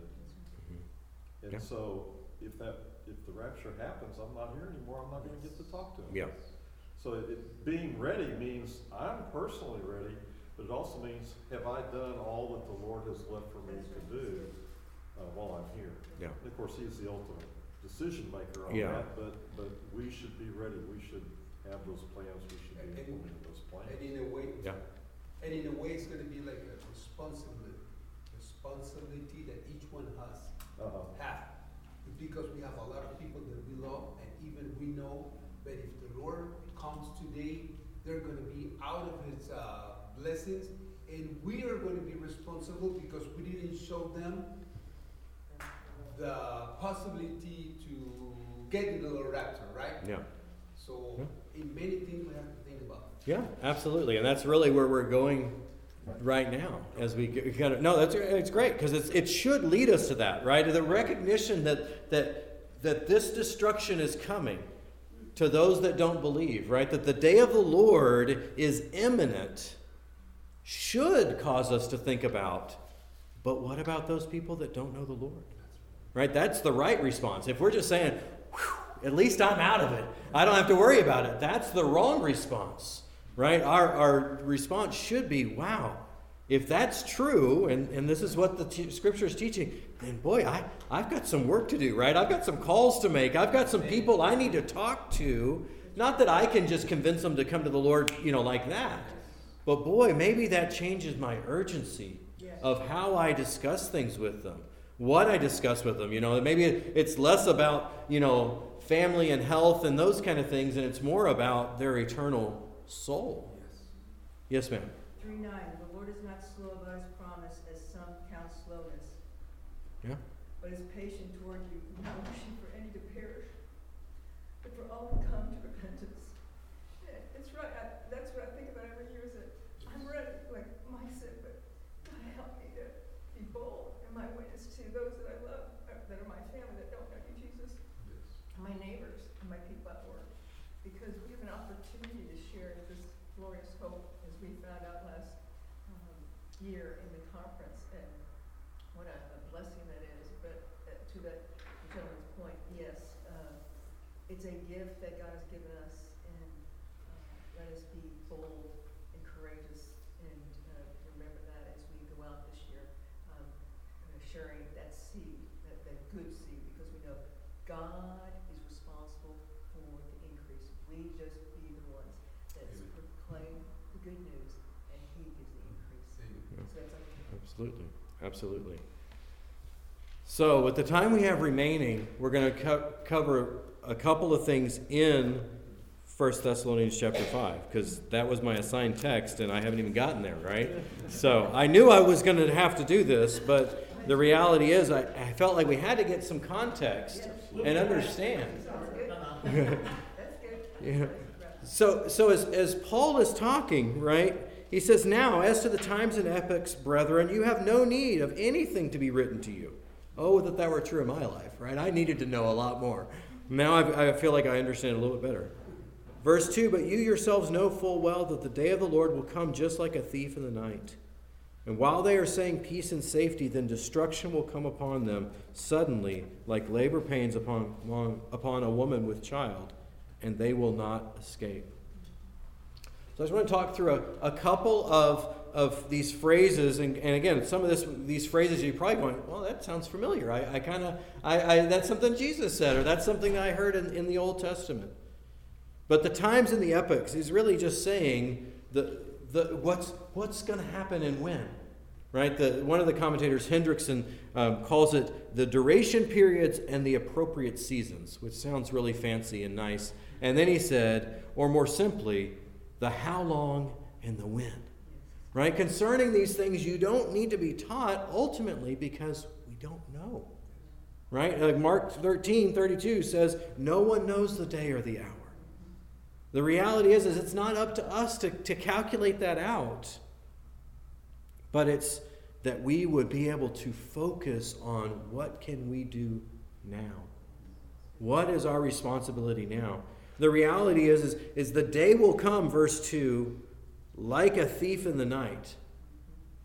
Yeah. And so, if that, if the rapture happens, I'm not here anymore, I'm not gonna get to talk to them. Yeah. So it, being ready means I'm personally ready, but it also means, have I done all that the Lord has left for me to do, uh, while I'm here? Yeah. And of course, He is the ultimate decision maker on Yeah. that, but, but we should be ready, we should have those plans, we should be And- implementing those plans. And in a way, Yeah. and in a way, it's gonna be like a responsibility, responsibility that each one has Uh-huh. have. Because we have a lot of people that we love and even we know that if the Lord comes today, they're gonna be out of his uh, blessings and we are gonna be responsible because we didn't show them the possibility to get into the rapture, right? Yeah. So Yeah. In many things we have to think about. Yeah, absolutely, and that's really where we're going right now as we g- kind of no, that's it's great because it's it should lead us to that, right? The recognition that that that this destruction is coming to those that don't believe, right? That the day of the Lord is imminent should cause us to think about, but what about those people that don't know the Lord? Right? That's the right response. If we're just saying, "Whew, at least I'm out of it, I don't have to worry about it, that's the wrong response. Right? Our, our response should be, wow, if that's true, and, and this is what the t- scripture is teaching, then boy, I, I've got some work to do, right? I've got some calls to make. I've got some people I need to talk to. Not that I can just convince them to come to the Lord, you know, like that. But boy, maybe that changes my urgency of how I discuss things with them, what I discuss with them. You know, maybe it's less about, you know, family and health and those kind of things, and it's more about their eternal soul. Yes, yes ma'am. Three nine, the Lord is not slow about his promise, as some count slowness, Yeah. but is patient toward you, not wishing for any to perish, but for all to come to repentance. Yeah, It's right, I, that's what I think about every year, is that I'm ready, like Mike said, but God help me to be bold in my witness to those that I love, uh, that are my family, that don't know you, Jesus, and my neighbors, and my people at work. Because we have an opportunity to share this glorious hope, as we found out last, um, year in the conference, and what a, a blessing that is, but uh, to that gentleman's point, yes, uh, it's a gift that God has given us, and uh, let us be bold and courageous, and uh, remember that as we go out this year, um, uh, sharing that seed, that, that good seed, because we know God is responsible for the increase. We just be the ones good news, and he gives the increase. Yeah. So that's up to him. Absolutely. So, with the time we have remaining, we're going to co- cover a couple of things in 1 Thessalonians chapter 5, because that was my assigned text, and I haven't even gotten there, right? So, I knew I was going to have to do this, but the reality is, I, I felt like we had to get some context and understand. <laughs> Yeah. So, so as, as Paul is talking, right, he says, Now, as to the times and epochs, brethren, you have no need of anything to be written to you. Oh, that that were true in my life, right? I needed to know a lot more. Now I, I feel like I understand a little bit better. Verse 2 But you yourselves know full well that the day of the Lord will come just like a thief in the night. And while they are saying peace and safety, then destruction will come upon them suddenly, like labor pains upon, upon a woman with child, and they will not escape. So I just want to talk through a, a couple of, of these phrases, and, and again, some of this, these phrases you're probably going, well, that sounds familiar. I, I kind of, I, I, that's something Jesus said, or that's something I heard in, in the Old Testament. But the times and the epochs, he's really just saying the, the, what's, what's going to happen and when. Right? The, one of the commentators, Hendriksen, um, calls it the duration periods and the appropriate seasons, which sounds really fancy and nice. And then he said, or more simply, the how long and the when. Right? Concerning these things, you don't need to be taught ultimately because we don't know. Right? Like Mark 13, 32 says, No one knows the day or the hour. The reality is, is it's not up to us to, to calculate that out, but it's that we would be able to focus on what can we do now. What is our responsibility now? The reality is, is, is the day will come, verse 2, like a thief in the night.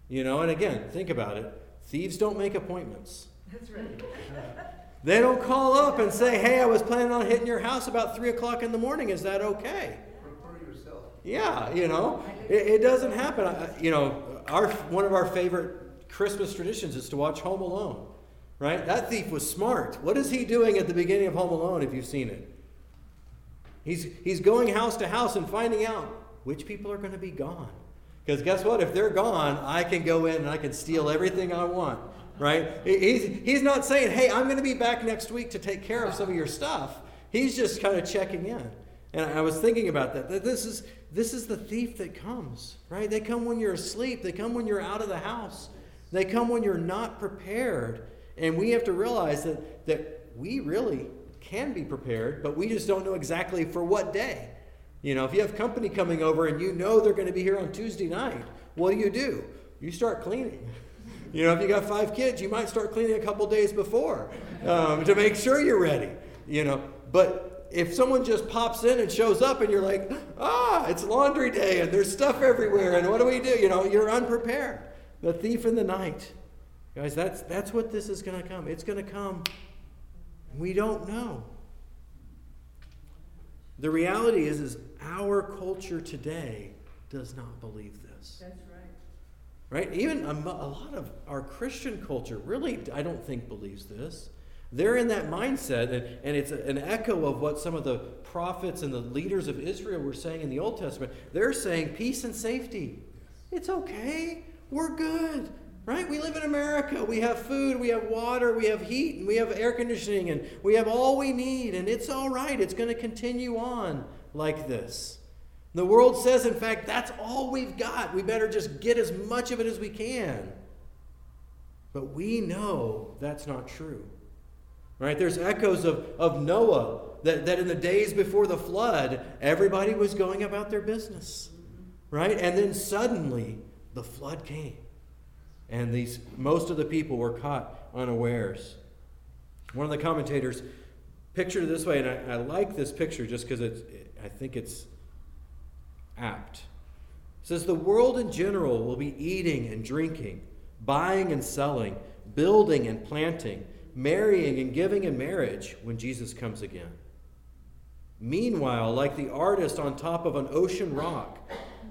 You know, and again, think about it. Thieves don't make appointments. That's right. <laughs> They don't call up and say, hey, I was planning on hitting your house about 3 o'clock in the morning. Is that okay? Prepare yourself. Yeah, you know, it, it doesn't happen. I, you know, our, one of our favorite Christmas traditions is to watch Home Alone, right? That thief was smart. What is he doing at the beginning of Home Alone if you've seen it? He's, he's going house to house and finding out which people are going to be gone. Because guess what? If they're gone, I can go in and I can steal everything I want. Right? He's, he's not saying, hey, I'm going to be back next week to take care of some of your stuff. He's just kind of checking in. And I was thinking about that. This is this is the thief that comes, right? They come when you're asleep. They come when you're out of the house. They come when you're not prepared. And we have to realize that that we really can be prepared, but we just don't know exactly for what day. You know, if you have company coming over and you know they're going to be here on Tuesday night, what do you do? You start cleaning. <laughs> You know, if you got five kids, you might start cleaning a couple days before um, to make sure you're ready. You know, but if someone just pops in and shows up and you're like, ah, it's laundry day and there's stuff everywhere and what do we do? You know, you're unprepared. The thief in the night. Guys, that's, that's what this is going to come. It's going to come. We don't know. The reality is, is our culture today does not believe this. That's right. Right? Even a, a lot of our Christian culture really, I don't think, believes this. They're in that mindset, and, and it's an echo of what some of the prophets and the leaders of Israel were saying in the Old Testament. They're saying peace and safety. It's okay. We're good. Right? We live in America. We have food, we have water, we have heat, and we have air conditioning, and we have all we need, and it's all right. It's going to continue on like this. The world says, in fact, that's all we've got. We better just get as much of it as we can. But we know that's not true. Right? There's echoes of, of Noah that, that in the days before the flood, everybody was going about their business. Right? And then suddenly the flood came. And these most of the people were caught unawares. One of the commentators pictured it this way, and I, I like this picture just because it's I think it's apt. It says the world in general will be eating and drinking, buying and selling, building and planting, marrying and giving in marriage when Jesus comes again. Meanwhile, like the artist on top of an ocean rock,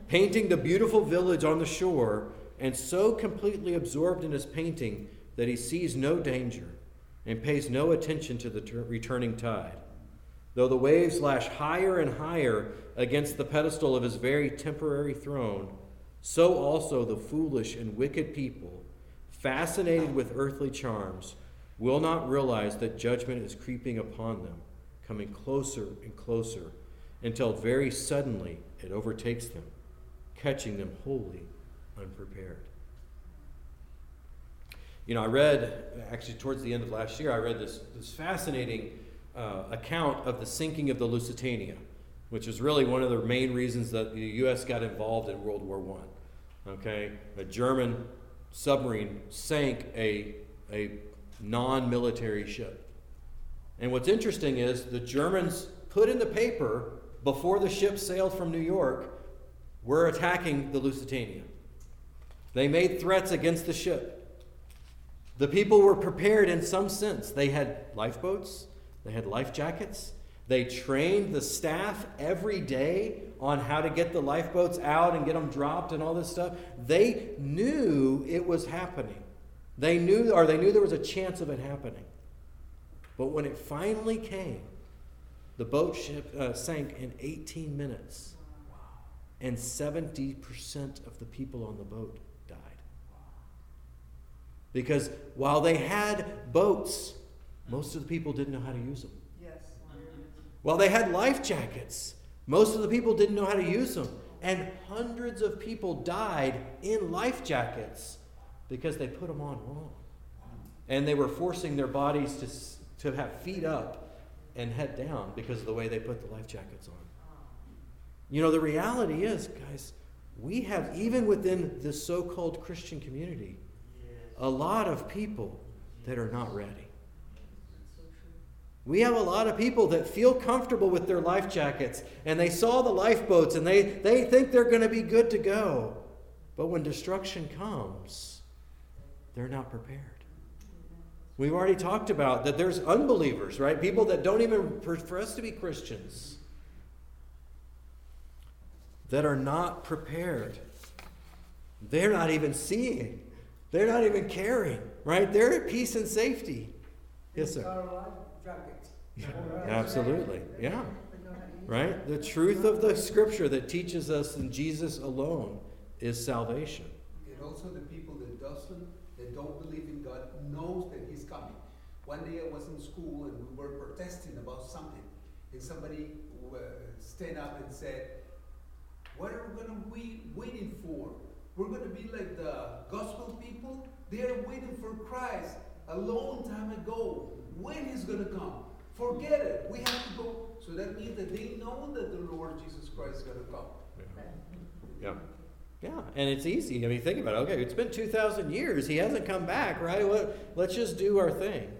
painting the beautiful village on the shore, and so completely absorbed in his painting that he sees no danger and pays no attention to the ter- returning tide. Though the waves lash higher and higher against the pedestal of his very temporary throne, so also the foolish and wicked people, fascinated with earthly charms, will not realize that judgment is creeping upon them, coming closer and closer, until very suddenly it overtakes them, catching them wholly unprepared. You know, I read, actually, towards the end of last year, I read this, this fascinating uh, account of the sinking of the Lusitania, which is really one of the main reasons that the U.S. got involved in World War I. Okay? A German submarine sank a, a non military ship. And what's interesting is the Germans put in the paper before the ship sailed from New York, we're attacking the Lusitania. They made threats against the ship. The people were prepared in some sense. They had lifeboats, they had life jackets. They trained the staff every day on how to get the lifeboats out and get them dropped and all this stuff. They knew it was happening. They knew, or they knew there was a chance of it happening. But when it finally came, the boat ship uh, sank in 18 minutes, and 70% of the people on the boat. Because while they had boats, most of the people didn't know how to use them. Yes. While they had life jackets, most of the people didn't know how to use them. And hundreds of people died in life jackets because they put them on wrong. And they were forcing their bodies to, to have feet up and head down because of the way they put the life jackets on. You know, the reality is, guys, we have, even within the so called Christian community, a lot of people that are not ready. We have a lot of people that feel comfortable with their life jackets and they saw the lifeboats and they, they think they're going to be good to go. But when destruction comes, they're not prepared. We've already talked about that there's unbelievers, right? People that don't even profess to be Christians that are not prepared. They're not even seeing. They're not even caring, right? They're at peace and safety. Yes, sir. Absolutely. Yeah. Right? The truth of the scripture that teaches us in Jesus alone is salvation. And also the people that doesn't, that don't believe in God, knows that He's coming. One day I was in school and we were protesting about something, and somebody uh, stand up and said, "What are we gonna be waiting for? We're gonna be like the gospel people. They are waiting for Christ a long time ago. When He's gonna come? Forget it. We have to go." So that means that they know that the Lord Jesus Christ is gonna come. Yeah. Yeah, and it's easy. I mean, think about it. Okay, it's been 2,000 years. He hasn't come back, right? What, let's just do our thing.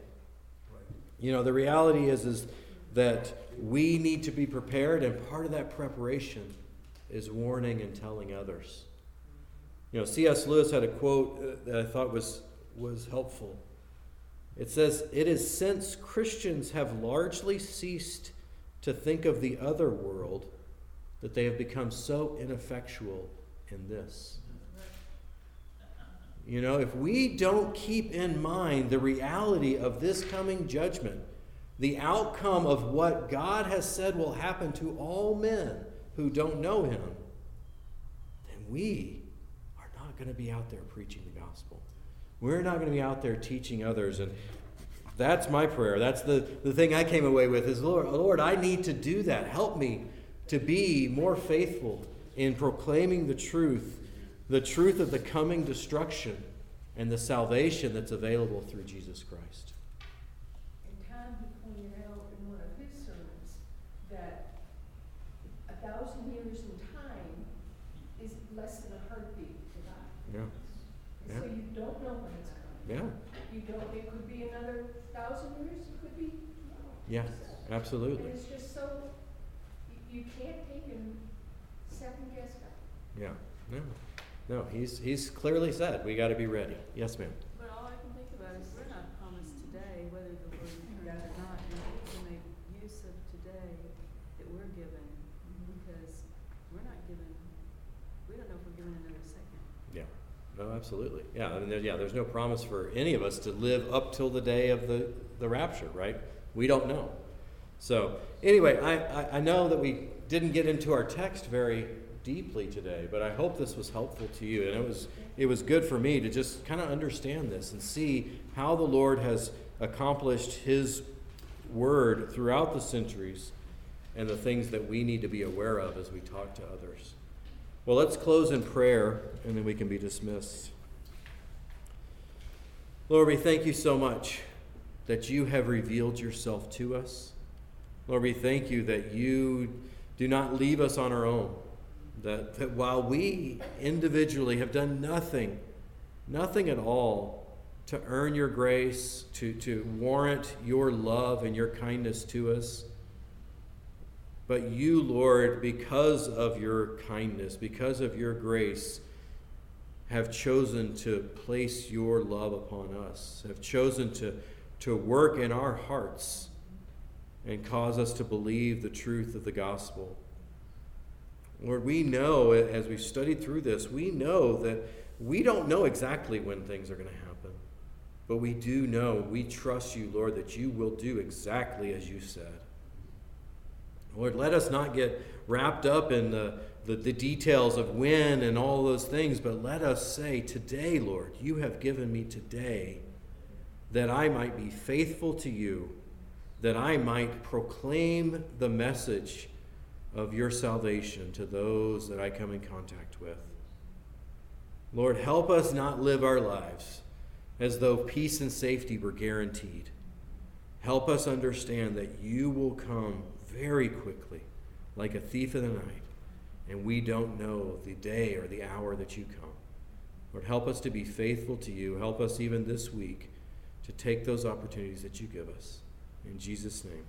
You know, the reality is, is that we need to be prepared, and part of that preparation is warning and telling others. You know, C.S. Lewis had a quote uh, that I thought was, was helpful. It says, It is since Christians have largely ceased to think of the other world that they have become so ineffectual in this. You know, if we don't keep in mind the reality of this coming judgment, the outcome of what God has said will happen to all men who don't know Him, then we going to be out there preaching the gospel. We're not going to be out there teaching others. And that's my prayer. That's the, the thing I came away with is, Lord, Lord, I need to do that. Help me to be more faithful in proclaiming the truth, the truth of the coming destruction and the salvation that's available through Jesus Christ. And Tom, he pointed out in one of his sermons that a thousand years in time is less than a heartbeat to God. Yeah. And So you don't know when it's coming. Yeah. You don't, it could be another thousand years, it could be tomorrow. Yeah. And Absolutely. it's just so, you, you can't take and second guess God. Yeah. No. No, he's he's clearly said we got to be ready. Yes, ma'am. But all I can think about is we're not promised today whether the Lord returns or not, and we need to make use of today that we're given, because we're not given, we don't know if we're given another second. Yeah. No, absolutely. Yeah. I mean, there, yeah. There's no promise for any of us to live up till the day of the the rapture, right? We don't know. So, anyway, I, I, I know that we didn't get into our text very deeply today, but I hope this was helpful to you. And it was, it was good for me to just kind of understand this and see how the Lord has accomplished His word throughout the centuries and the things that we need to be aware of as we talk to others. Well, let's close in prayer and then we can be dismissed. Lord, we thank you so much that you have revealed yourself to us. Lord, we thank you that you do not leave us on our own. That, that while we individually have done nothing, nothing at all to earn your grace, to, to warrant your love and your kindness to us, but you, Lord, because of your kindness, because of your grace, have chosen to place your love upon us, have chosen to, to work in our hearts and cause us to believe the truth of the gospel. Lord, we know as we've studied through this, we know that we don't know exactly when things are going to happen. But we do know, we trust you, Lord, that you will do exactly as you said. Lord, let us not get wrapped up in the, the, the, details of when and all those things, but let us say, Today, Lord, you have given me today that I might be faithful to you, that I might proclaim the message of your salvation to those that I come in contact with. Lord, help us not live our lives as though peace and safety were guaranteed. Help us understand that you will come very quickly, like a thief in the night, and we don't know the day or the hour that you come. Lord, help us to be faithful to you. Help us even this week to take those opportunities that you give us. In Jesus' name.